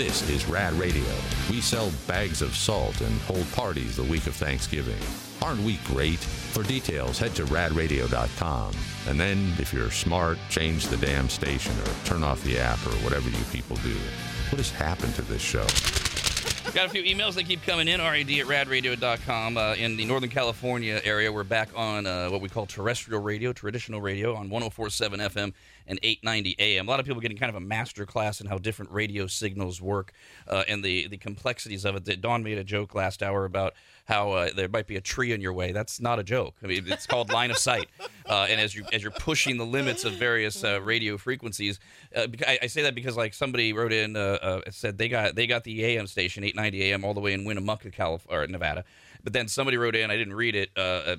This is Rad Radio. We sell bags of salt and hold parties the week of Thanksgiving. Aren't we great? For details, head to radradio.com. And then, if you're smart, change the damn station or turn off the app or whatever you people do. What has happened to this show? Got a few emails that keep coming in. RAD at radradio.com. Uh, in the Northern California area, we're back on uh, what we call terrestrial radio, traditional radio, on 1047 FM and 890 AM. A lot of people getting kind of a master class in how different radio signals work uh, and the, the complexities of it. Dawn made a joke last hour about how uh, there might be a tree in your way. That's not a joke. I mean, it's called line of sight. Uh, and as you as you're pushing the limits of various uh, radio frequencies, uh, I, I, say that because like somebody wrote in uh, uh, said they got they got the AM station 890 AM all the way in Winnemucca, California, or Nevada. But then somebody wrote in, I didn't read it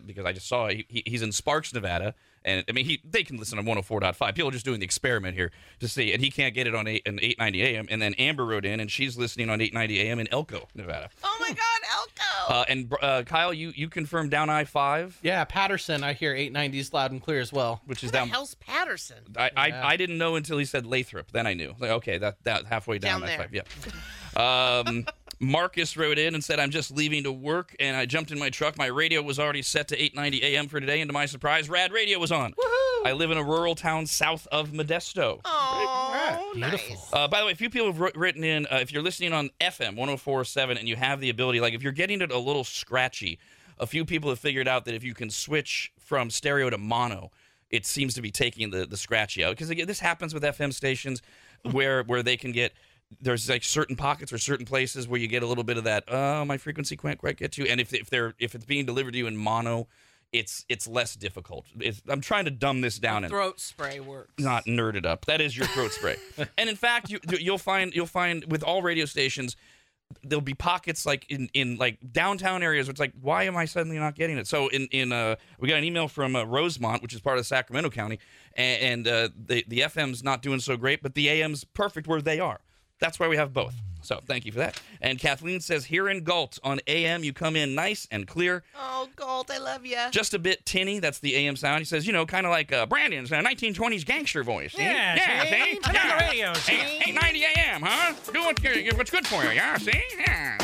because I just saw it. He, he's in Sparks, Nevada and I mean, he they can listen on 104.5. People are just doing the experiment here to see, and he can't get it on 8 and 890 AM. And then Amber wrote in, and she's listening on 890 AM in Elko, Nevada. Oh my God, Elko! Uh, and uh, Kyle, you you confirmed down I five. Yeah, Patterson. I hear 890s loud and clear as well. Which is Who down. the hell's Patterson? I, I, Yeah. I didn't know until he said Lathrop. Then I knew. Like, okay, that that halfway down, Down I five. Yeah. Um, Marcus wrote in and said, "I'm just leaving to work, and I jumped in my truck. My radio was already set to 8:90 a.m. for today, and to my surprise, Rad Radio was on. I live in a rural town south of Modesto. Oh, Beautiful. nice. Uh, by the way, a few people have wr- written in. Uh, if you're listening on FM 104.7 and you have the ability, like if you're getting it a little scratchy, a few people have figured out that if you can switch from stereo to mono, it seems to be taking the the scratchy out. Because this happens with FM stations, where where they can get. There's like certain pockets or certain places where you get a little bit of that. Oh, my frequency can't quite get to. You. And if if they're if it's being delivered to you in mono, it's it's less difficult. It's, I'm trying to dumb this down. and Throat spray works. not nerded up. That is your throat spray. and in fact, you you'll find you'll find with all radio stations there'll be pockets like in in like downtown areas where it's like why am I suddenly not getting it? So in in uh we got an email from uh, Rosemont, which is part of Sacramento County, and, and uh, the the FM's not doing so great, but the AM's perfect where they are. That's why we have both. So thank you for that. And Kathleen says here in Galt on AM you come in nice and clear, Oh, Galt, I love you. just a bit tinny. That's the AM sound. He says, you know, kind of like uh, Brandon's uh, 1920s gangster voice. See? Yeah, yeah, see? see? Turn on the radio, see? Eight- 890 AM, huh? Do what you're, what's good for you, yeah? See? Yeah.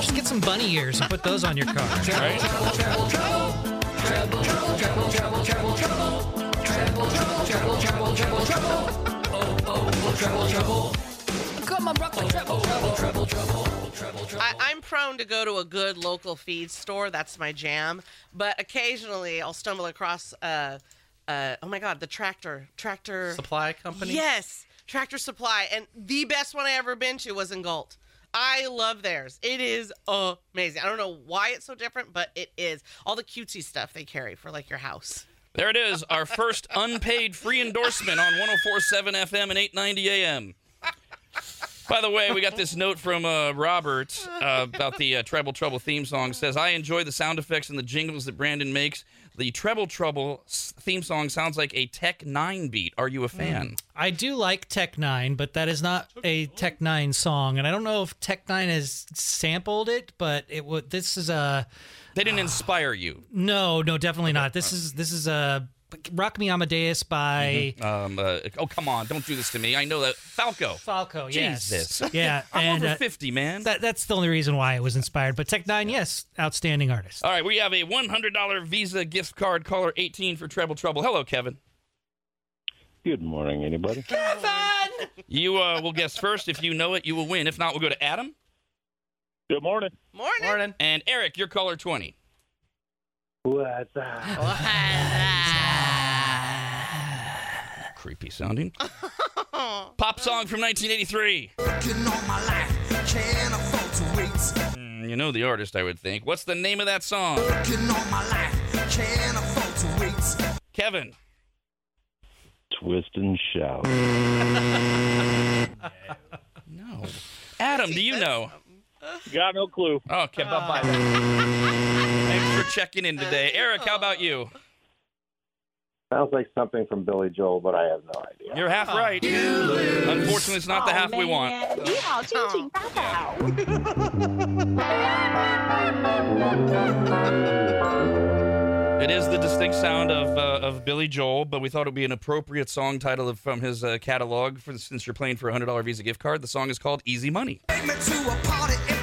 Just get some bunny ears and put those on your car. Right? I, I'm prone to go to a good local feed store. That's my jam. But occasionally, I'll stumble across, uh, uh, oh my God, the tractor, tractor. Supply company. Yes, Tractor Supply, and the best one I ever been to was in Galt. I love theirs. It is amazing. I don't know why it's so different, but it is. All the cutesy stuff they carry for like your house. There it is, our first unpaid free endorsement on 1047 FM and 890 AM. By the way, we got this note from uh, Robert uh, about the uh, Treble Trouble theme song. Says, I enjoy the sound effects and the jingles that Brandon makes. The Treble Trouble theme song sounds like a Tech 9 beat. Are you a hmm. fan? I do like Tech Nine, but that is not a Tech Nine song, and I don't know if Tech Nine has sampled it, but it would. This is a They didn't inspire you. no, no, definitely not. This is this is a Rock Me Amadeus by Um, uh, oh, come on. Don't do this to me. I know that. Falco. Falco. Yes, Jesus. yeah, I'm and over uh, 50, man. that that's the only reason why it was inspired. But Tech Nine, yes, outstanding artist. All right, we have a $100 Visa gift card. Caller 18 for Treble Trouble. Hello, Kevin. Good morning, Arnie. Kevin! you uh, will guess first. If you know it, you will win. If not, we'll go to Adam. Good morning. Morning. Morning. And Eric, you're caller 20. What's up? Creepy sounding. Pop song from 1983. Mm, you know the artist, I would think. What's the name of that song? Kevin. Twist and shout. No. Adam, do you know? Got no clue. Okay, bye bye. Thanks for checking in today. Eric, how about you? Sounds like something from Billy Joel, but I have no idea. You're half right. Unfortunately, it's not the half we want. Oh. It is the distinct sound of uh, of Billy Joel, but we thought it would be an appropriate song title of, from his uh, catalog for, since you're playing for a $100 Visa gift card. The song is called Easy Money. Take me to a party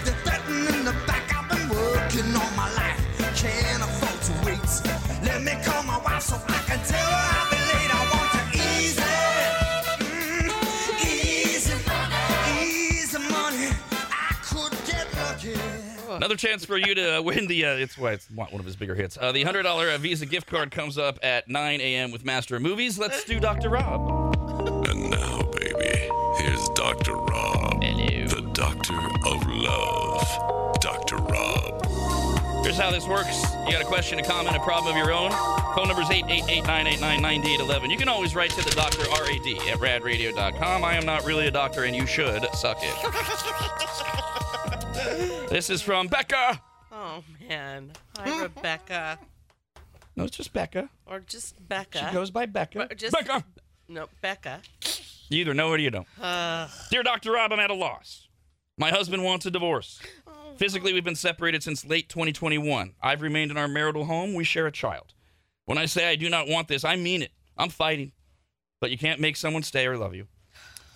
Another chance for you to uh, win the. Uh, it's why it's one of his bigger hits. Uh, the hundred dollar uh, Visa gift card comes up at 9 a.m. with Master of Movies. Let's do Dr. Rob. And now, baby, here's Dr. Rob. Hello. The Doctor of Love. Dr. Rob. Here's how this works. You got a question, a comment, a problem of your own. Phone number is 888-989-9811. You can always write to the doctor, RAD, at radradio.com. I am not really a doctor, and you should suck it. this is from Becca. Oh man. Hi Rebecca. No, it's just Becca. Or just Becca. She goes by Becca. Just- Becca. no, Becca. You either know or you don't. Uh, Dear Dr. Rob, I'm at a loss. My husband wants a divorce. Physically, we've been separated since late 2021. I've remained in our marital home. We share a child. When I say I do not want this, I mean it. I'm fighting. But you can't make someone stay or love you.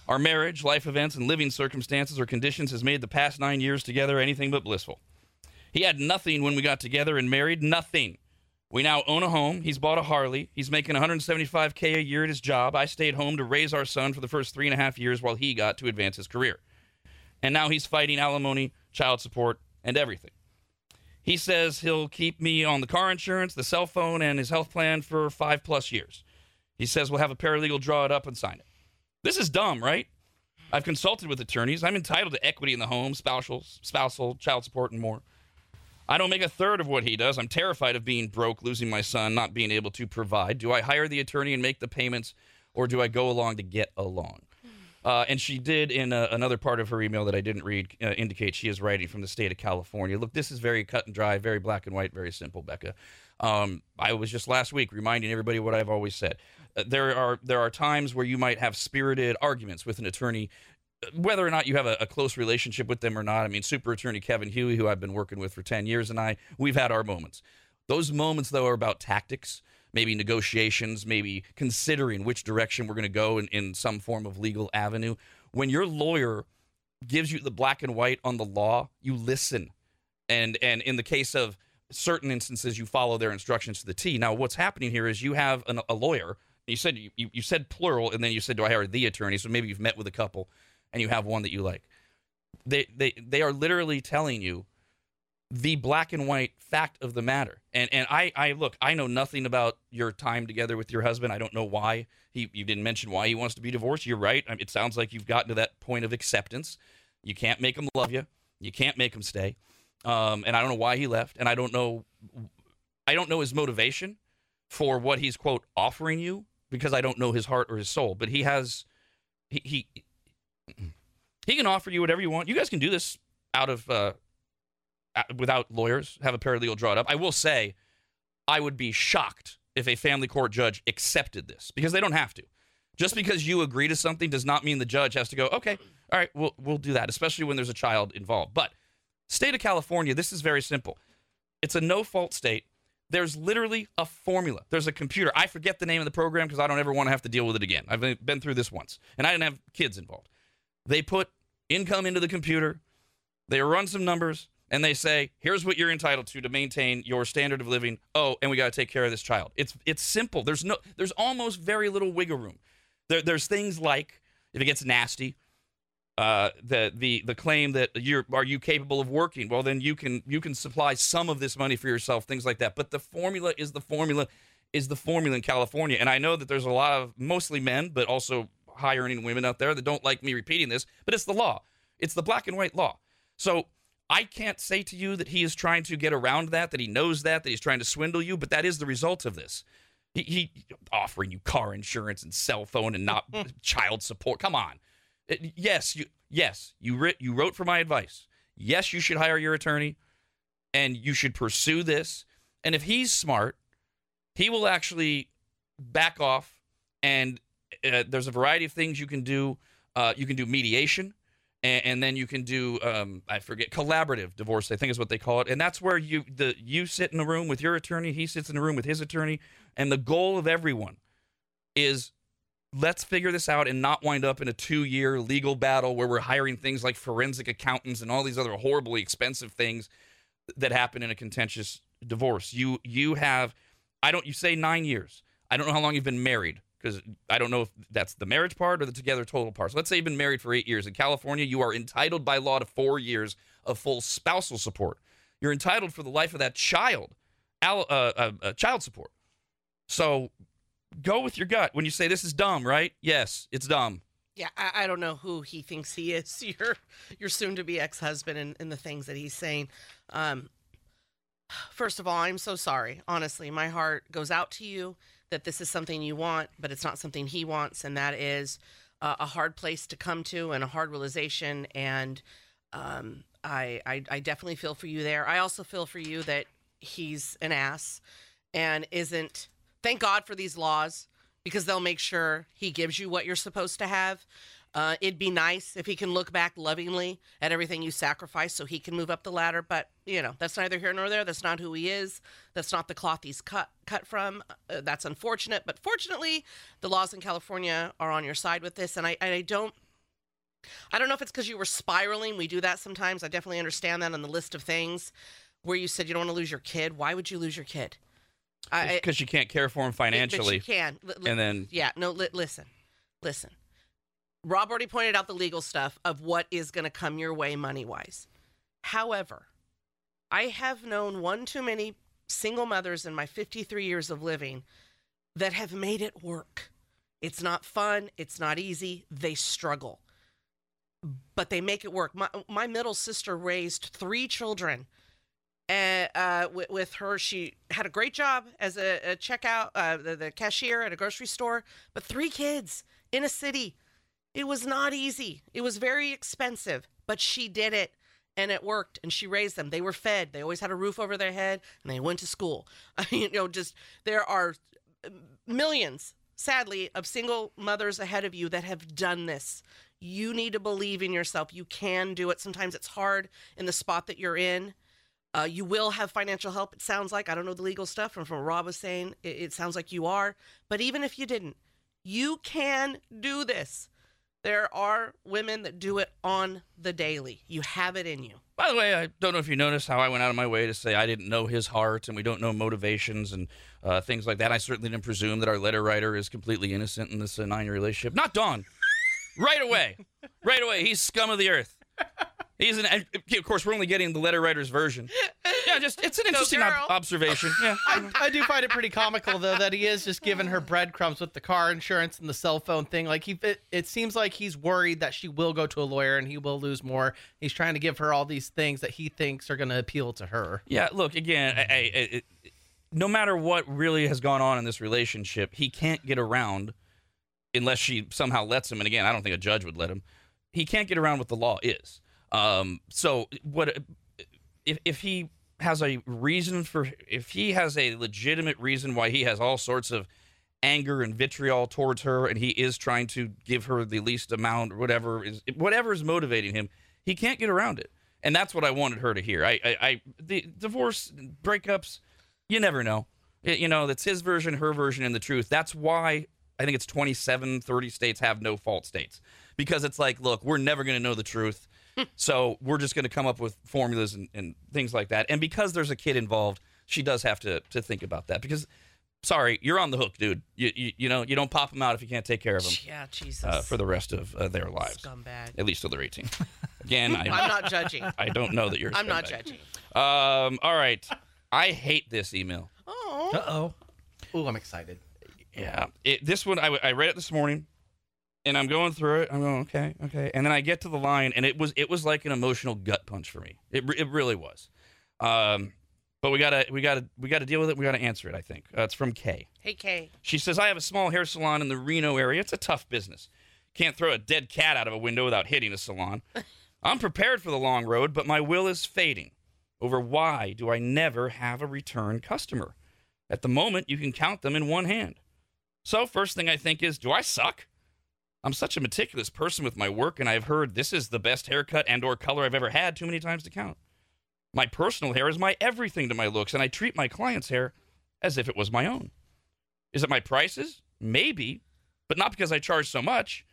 Our marriage, life events, and living circumstances or conditions has made the past nine years together anything but blissful. He had nothing when we got together and married, nothing. We now own a home. He's bought a Harley. He's making 175K a year at his job. I stayed home to raise our son for the first three and a half years while he got to advance his career. And now he's fighting alimony, child support, and everything. He says he'll keep me on the car insurance, the cell phone, and his health plan for five plus years. He says we'll have a paralegal draw it up and sign it. This is dumb, right? I've consulted with attorneys. I'm entitled to equity in the home, spousal, spousal, child support, and more. I don't make a third of what he does. I'm terrified of being broke, losing my son, not being able to provide. Do I hire the attorney and make the payments, or do I go along to get along? Uh, and she did, in uh, another part of her email that I didn't read, uh, indicate she is writing from the state of California. Look, this is very cut and dry, very black and white, very simple, Becca. Um, I was just last week reminding everybody what I've always said. Uh, there are there are times where you might have spirited arguments with an attorney, uh, whether or not you have a, a close relationship with them or not. I mean, super attorney Kevin Huey, who I've been working with for ten years, and I we've had our moments. Those moments, though, are about tactics, maybe negotiations, maybe considering which direction we're going to go in, in some form of legal avenue. When your lawyer gives you the black and white on the law, you listen. And and in the case of certain instances, you follow their instructions to the T. Now, what's happening here is you have an, a lawyer. You said you, you said plural, and then you said, "Do I hire the attorney?" So maybe you've met with a couple, and you have one that you like. They they they are literally telling you the black and white fact of the matter. And and I I look, I know nothing about your time together with your husband. I don't know why he you didn't mention why he wants to be divorced. You're right. I mean, it sounds like you've gotten to that point of acceptance. You can't make him love you. You can't make him stay. Um, and I don't know why he left. And I don't know I don't know his motivation for what he's quote offering you because I don't know his heart or his soul. But he has he he, he can offer you whatever you want. You guys can do this out of uh, without lawyers, have a paralegal draw it up. I will say, I would be shocked if a family court judge accepted this because they don't have to. Just because you agree to something does not mean the judge has to go, okay, all right, we'll, we'll do that, especially when there's a child involved. But state of California, this is very simple. It's a no fault state. There's literally a formula. There's a computer. I forget the name of the program because I don't ever want to have to deal with it again. I've been- through this once, and I didn't have kids involved. They put income into the computer, they run some numbers, and they say, "Here's what you're entitled to to maintain your standard of living." Oh, and we got to take care of this child. It's it's simple. There's no there's almost very little wiggle room. There, there's things like if it gets nasty, uh, the the the claim that you're are you capable of working? Well, then you can you can supply some of this money for yourself, things like that. But the formula is the formula is the formula in California, and I know that there's a lot of mostly men, but also high earning women out there that don't like me repeating this, but it's the law. It's the black and white law. So I can't say to you that he is trying to get around that, that he knows that, that he's trying to swindle you, but that is the result of this. He, he offering you car insurance and cell phone and not child support. Come on. It- yes, you yes, you writ, you wrote for my advice. Yes, you should hire your attorney and you should pursue this. And if he's smart, he will actually back off and uh, there's a variety of things you can do. Uh, you can do mediation and, and then you can do um, I forget collaborative divorce. I think is what they call it, and that's where you the you sit in a room with your attorney, he sits in a room with his attorney, and the goal of everyone is let's figure this out and not wind up in a two-year legal battle where we're hiring things like forensic accountants and all these other horribly expensive things that happen in a contentious divorce. You you have I don't you say 9 years. I don't know how long you've been married because I don't know if that's the marriage part or the together total part. So let's say you've been married for 8 years in California, you are entitled by law to 4 years of full spousal support. You're entitled for the life of that child uh, uh, uh, child support. So go with your gut when you say this is dumb, right? Yes, it's dumb. Yeah, I, I don't know who he thinks he is. Your your soon to be ex husband and, and the things that he's saying. Um, first of all, I'm so sorry. Honestly, my heart goes out to you that this is something you want, but it's not something he wants, and that is uh, a hard place to come to and a hard realization. And um, I, I I definitely feel for you there. I also feel for you that he's an ass and isn't. Thank God for these laws because they'll make sure he gives you what you're supposed to have. Uh, it'd be nice if he can look back lovingly at everything you sacrificed so he can move up the ladder. But, you know, that's neither here nor there. That's not who he is. That's not the cloth he's cut, cut from. Uh, that's unfortunate. But fortunately, the laws in California are on your side with this. And I, and I don't. I don't know if it's because you were spiraling. We do that sometimes. I definitely understand that on the list of things where you said you don't want to lose your kid. Why would you lose your kid? I, Because you can't care for him but financially. you can. Li- And then yeah, no, li- listen, listen. Rob already pointed out the legal stuff of what is going to come your way money wise. However, I have known one too many single mothers in my 53 years of living that have made it work. It's not fun, it's not easy, they struggle. But they make it work. My, my middle sister raised three children and uh, with, with her, she had a great job as a, a checkout, uh, the, the cashier at a grocery store, but three kids in a city. It was not easy. It was very expensive, but she did it and it worked and she raised them. They were fed. They always had a roof over their head and they went to school. you know, just there are millions, sadly, of single mothers ahead of you that have done this. You need to believe in yourself. You can do it. Sometimes it's hard in the spot that you're in. Uh, you will have financial help, it sounds like. I don't know the legal stuff. From, from what Rob was saying, it, it sounds like you are. But even if you didn't, you can do this. There are women that do it on the daily. You have it in you. By the way, I don't know if you noticed how I went out of my way to say I didn't know his heart and we don't know motivations and uh, things like that. I certainly didn't presume that our letter writer is completely innocent in this uh, nine year relationship. Not Dawn. right away. Right away. He's scum of the earth. He's an. Of course, we're only getting the letter writer's version. Yeah, just it's an interesting ob- observation. Yeah. I, I do find it pretty comical though that he is just giving her breadcrumbs with the car insurance and the cell phone thing. Like he, it, it seems like he's worried that she will go to a lawyer and he will lose more. He's trying to give her all these things that he thinks are going to appeal to her. Yeah, look again. I, I, I, it- no matter what really has gone on in this relationship, he can't get around unless she somehow lets him. And again, I don't think a judge would let him. He can't get around what the law is. Um, so what if if he has a reason for if he has a legitimate reason why he has all sorts of anger and vitriol towards her and he is trying to give her the least amount or whatever is whatever is motivating him he can't get around it. And that's what i wanted her to hear. I i, I the divorce breakups you never know. It- you know that's his version her version and the truth. That's why i think it's 27 30 states have no fault states. Because it's like look we're never going to know the truth so we're just going to come up with formulas and, and things like that. And because there's a kid involved, she does have to to think about that. Because, sorry, you're on the hook, dude. You you, you know you don't pop them out if you can't take care of them Yeah, Jesus. uh, for the rest of uh, their lives, scumbag. at least till they're 18. Again, I, I'm not judging. I don't know that you're. a I'm not judging. Um. All right. I hate this email. Oh. Uh oh. Ooh, I'm excited. Yeah. It, this one, I, I read it this morning, and I'm going through it. I'm going, okay, okay, and then I get to the line, and it was it was like an emotional gut punch for me. It it really was. Um, but we gotta we gotta we gotta deal with it. We gotta answer it. I think uh, it's from Kay. Hey, Kay. She says, I have a small hair salon in the Reno area. It's a tough business. Can't throw a dead cat out of a window without hitting a salon. I'm prepared for the long road, but my will is fading over why do I never have a return customer? At the moment, you can count them in one hand. So, first thing I think is, do I suck? I'm such a meticulous person with my work, and I've heard this is the best haircut and or color I've ever had too many times to count. My personal hair is my everything to my looks, and I treat my clients' hair as if it was my own. Is it my prices? Maybe, but not because I charge so much.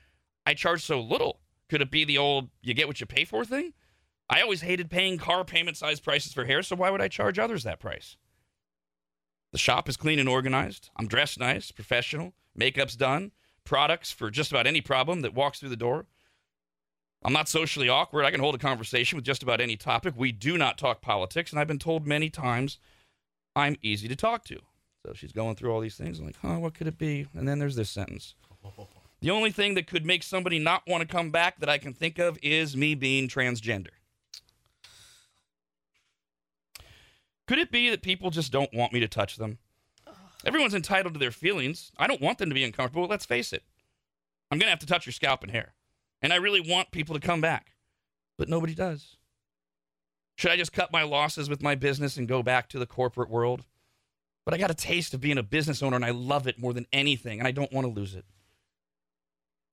I charge so little. Could it be the old you get what you pay for thing? I always hated paying car payment size prices for hair, so why would I charge others that price? The shop is clean and organized. I'm dressed nice, professional, makeup's done, products for just about any problem that walks through the door. I'm not socially awkward. I can hold a conversation with just about any topic. We do not talk politics, and I've been told many times I'm easy to talk to. So she's going through all these things. I'm like, huh, what could it be? And then there's this sentence. The only thing that could make somebody not want to come back that I can think of is me being transgender. Could it be that people just don't want me to touch them? Everyone's entitled to their feelings. I don't want them to be uncomfortable. Let's face it. I'm going to have to touch your scalp and hair. And I really want people to come back. But nobody does. Should I just cut my losses with my business and go back to the corporate world? But I got a taste of being a business owner and I love it more than anything and I don't want to lose it.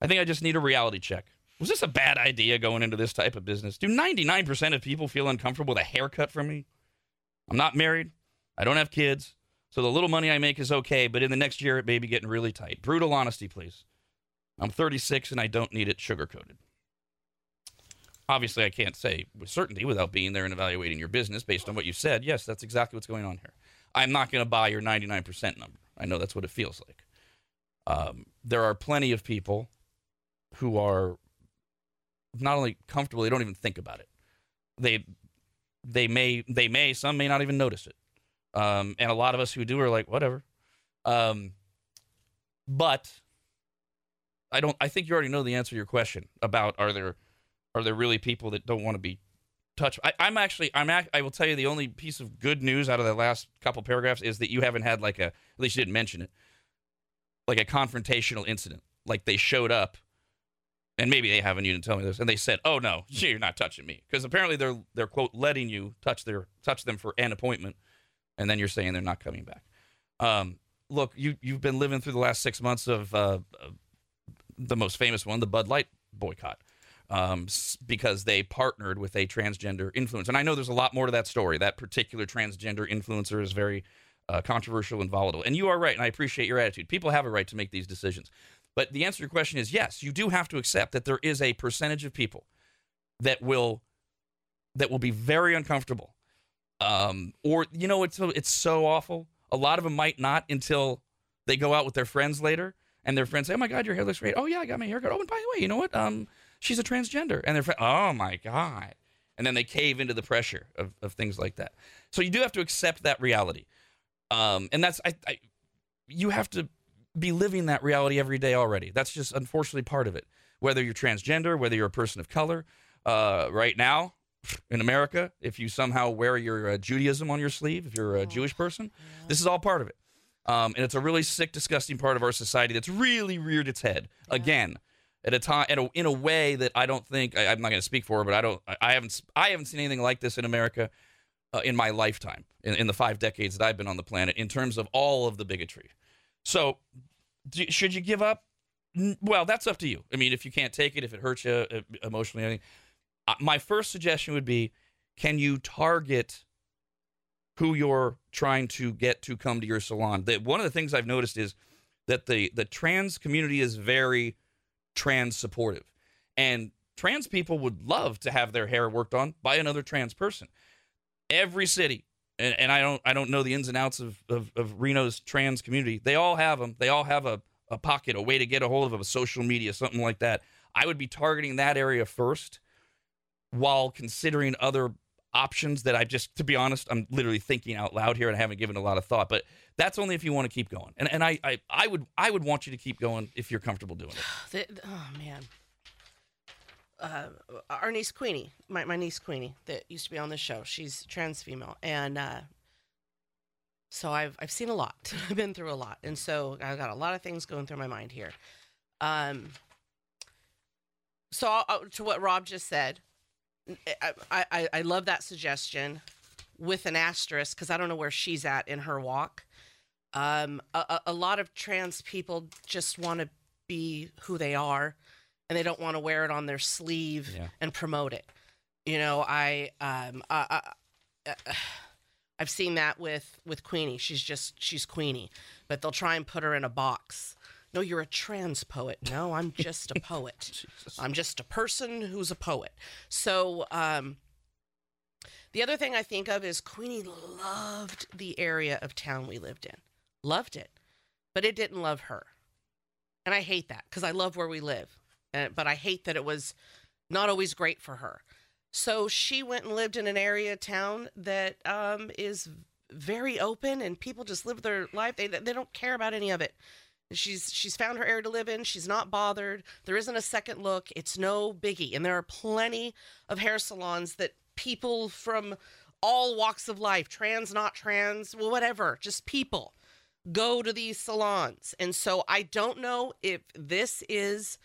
I think I just need a reality check. Was this a bad idea going into this type of business? Do 99% of people feel uncomfortable with a haircut from me? I'm not married. I don't have kids. So the little money I make is okay, but in the next year it may be getting really tight. Brutal honesty, please. I'm 36 and I don't need it sugar coated. Obviously, I can't say with certainty without being there and evaluating your business based on what you said. Yes, that's exactly what's going on here. I'm not going to buy your 99% number. I know that's what it feels like. Um, there are plenty of people who are not only comfortable, they don't even think about it. They they may they may some may not even notice it. Um, and a lot of us who do are like whatever. Um, but I don't. I think you already know the answer to your question about are there are there really people that don't want to be touched? I, I'm actually I'm act, I will tell you the only piece of good news out of the last couple paragraphs is that you haven't had like a at least you didn't mention it like a confrontational incident. Like they showed up and maybe they haven't. You didn't tell me this, and they said, "Oh no, you're not touching me," because apparently they're they're quote letting you touch their touch them for an appointment, and then you're saying they're not coming back. Um, look, you you've been living through the last six months of uh, uh, the most famous one, the Bud Light boycott, um, because they partnered with a transgender influencer, and I know there's a lot more to that story. That particular transgender influencer is very uh, controversial and volatile, and you are right, and I appreciate your attitude. People have a right to make these decisions. But the answer to your question is yes, you do have to accept that there is a percentage of people that will that will be very uncomfortable. Um, or you know, it's it's so awful. A lot of them might not until they go out with their friends later, and their friends say, "Oh my God, your hair looks great." Oh yeah, I got my hair cut. Oh, and by the way, you know what? Um, she's a transgender, and their friend, "Oh my God," and then they cave into the pressure of, of things like that. So you do have to accept that reality, um, and that's I, I you have to be living that reality every day already. That's just unfortunately part of it. Whether you're transgender, whether you're a person of color, uh, right now in America, if you somehow wear your uh, Judaism on your sleeve, if you're a Jewish person, this is all part of it. Um, and it's a really sick, disgusting part of our society that's really reared its head again at a time, at a, in a way that I don't think I, I'm not going to speak for, her, but I don't, I, I haven't, I haven't seen anything like this in America uh, in my lifetime, in, in the five decades that I've been on the planet, in terms of all of the bigotry. So, do, should you give up? N- Well, that's up to you. I mean, if you can't take it, if it hurts you uh, emotionally, anything. My first suggestion would be: Can you target who you're trying to get to come to your salon? One of the things I've noticed is that the the trans community is very trans supportive, and trans people would love to have their hair worked on by another trans person. Every city, and, and I don't I don't know the ins and outs of, of, of Reno's trans community. They all have them. They all have a, a pocket, a way to get a hold of them, a social media, something like that. I would be targeting that area first while considering other options that I just to be honest, I'm literally thinking out loud here and I haven't given a lot of thought. But that's only if you want to keep going. And and I I, I would I would want you to keep going if you're comfortable doing it. The- oh man. Uh, our niece Queenie, my, my niece Queenie, that used to be on this show. She's trans female, and uh, so I've I've seen a lot. I've been through a lot, and so I've got a lot of things going through my mind here. Um. So uh, to what Rob just said, I I, I- I love that suggestion, with an asterisk because I don't know where she's at in her walk. Um, a, a- lot of trans people just want to be who they are and they don't want to wear it on their sleeve Yeah. and promote it. You know, I um I, I, uh, I've seen that with with Queenie. She's just she's Queenie, but they'll try and put her in a box. No, you're a trans poet. No, I'm just a poet. I'm just a person who's a poet. So, um, the other thing I think of is Queenie loved the area of town we lived in, loved it, but it didn't love her, and I hate that because I love where we live, uh, but I hate that it was not always great for her. So she went and lived in an area of town that um, is very open, and people just live their life. They they don't care about any of it. She's she's found her area to live in. She's not bothered. There isn't a second look. It's no biggie. And there are plenty of hair salons that people from all walks of life, trans, not trans, whatever, just people go to these salons. And so I don't know if this is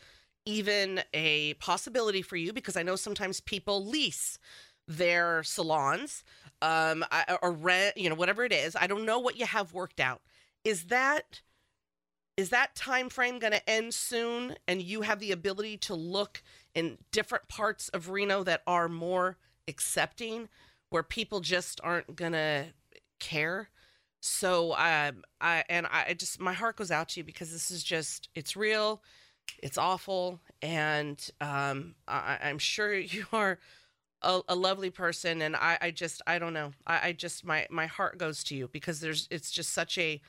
even a possibility for you because I know sometimes people lease their salons um or rent, you know, whatever it is. I don't know what you have worked out. Is that is that time frame going to end soon? And you have the ability to look in different parts of Reno that are more accepting where people just aren't going to care? So um i and i just my heart goes out to you because this is just it's real it's awful and um I, i'm sure you are a, a lovely person and i i just i don't know. I, I just my my heart goes to you because there's it's just such a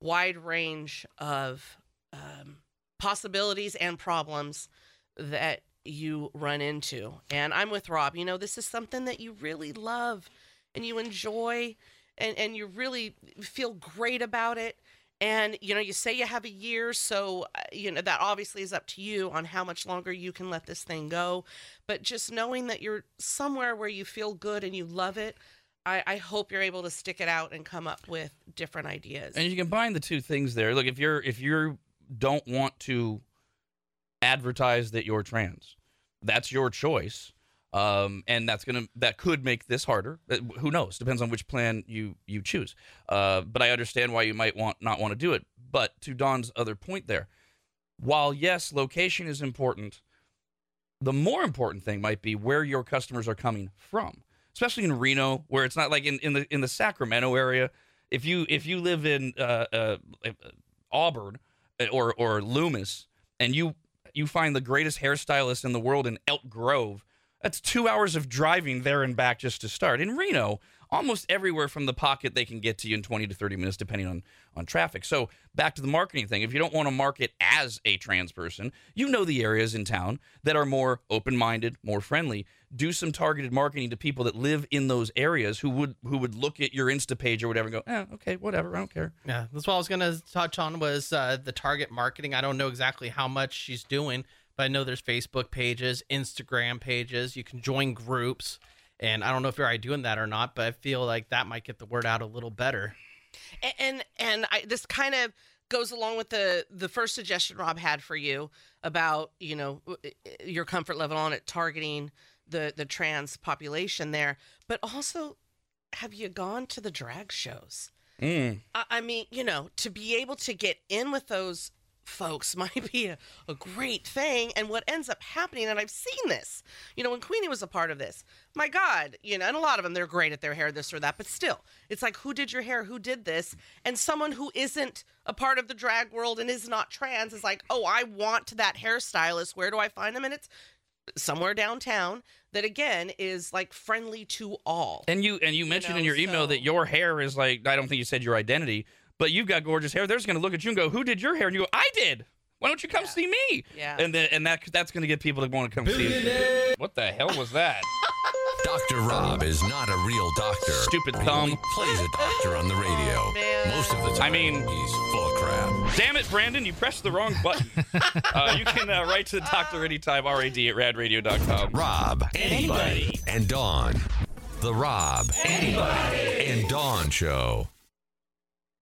wide range of um, possibilities and problems that you run into. And I'm with Rob. You know, this is something that you really love and you enjoy and, and you really feel great about it. And, you know, you say you have a year, so, uh, you know, that obviously is up to you on how much longer you can let this thing go. But just knowing that you're somewhere where you feel good and you love it, I, I hope you're able to stick it out and come up with different ideas. And you combine the two things there. Look, if you're if you don't want to advertise that you're trans, that's your choice. Um, and that's gonna that could make this harder. Uh, Who knows? Depends on which plan you you choose. Uh, but I understand why you might want not want to do it. But to Dawn's other point there, while yes, location is important, the more important thing might be where your customers are coming from especially in Reno, where it's not like in, in the in the Sacramento area. If you if you live in uh, uh, Auburn or or Loomis, and you you find the greatest hairstylist in the world in Elk Grove, that's two hours of driving there and back just to start. In Reno, almost everywhere from the pocket they can get to you in 20 to 30 minutes, depending on on traffic. So back to the marketing thing. If you don't want to market as a trans person, you know the areas in town that are more open minded, more friendly do some targeted marketing to people that live in those areas who would who would look at your Insta page or whatever and go, eh, okay, whatever, I don't care. Yeah, that's what I was gonna touch on was uh, the target marketing. I don't know exactly how much she's doing, but I know there's Facebook pages, Instagram pages. You can join groups, and I don't know if you're already doing that or not, but I feel like that might get the word out a little better. A- and and I, this kind of goes along with the the first suggestion Rob had for you about you know your comfort level on it targeting the the trans population there, but also have you gone to the drag shows? Mm. I, I mean, you know, to be able to get in with those folks might be a, a great thing. And what ends up happening, and I've seen this, you know, when Queenie was a part of this, my God, you know, and a lot of them, they're great at their hair, this or that, but still, it's like, who did your hair? Who did this? And someone who isn't a part of the drag world and is not trans is like, oh, I want that hairstylist. Where do I find them? And it's somewhere downtown that again is like friendly to all. And you and you mentioned know, in your email so- that your hair is like I don't think you said your identity, but you've got gorgeous hair. They're just going to look at you and go, "Who did your hair?" And you go, "I did." Why don't you come Yeah. see me? Yeah. And then and that that's going to get people to want to come see you. What the hell was that? Dr. Rob is not a real doctor. Stupid He thumb. only plays a doctor on the radio. Man. Most of the time, I mean- he's full of crap. Damn it, Brandon! You pressed the wrong button. uh, you can uh, write to the doctor anytime. Rad at radradio.com. Rob, Arnie, and Dawn. The Rob, Arnie, and Dawn Show.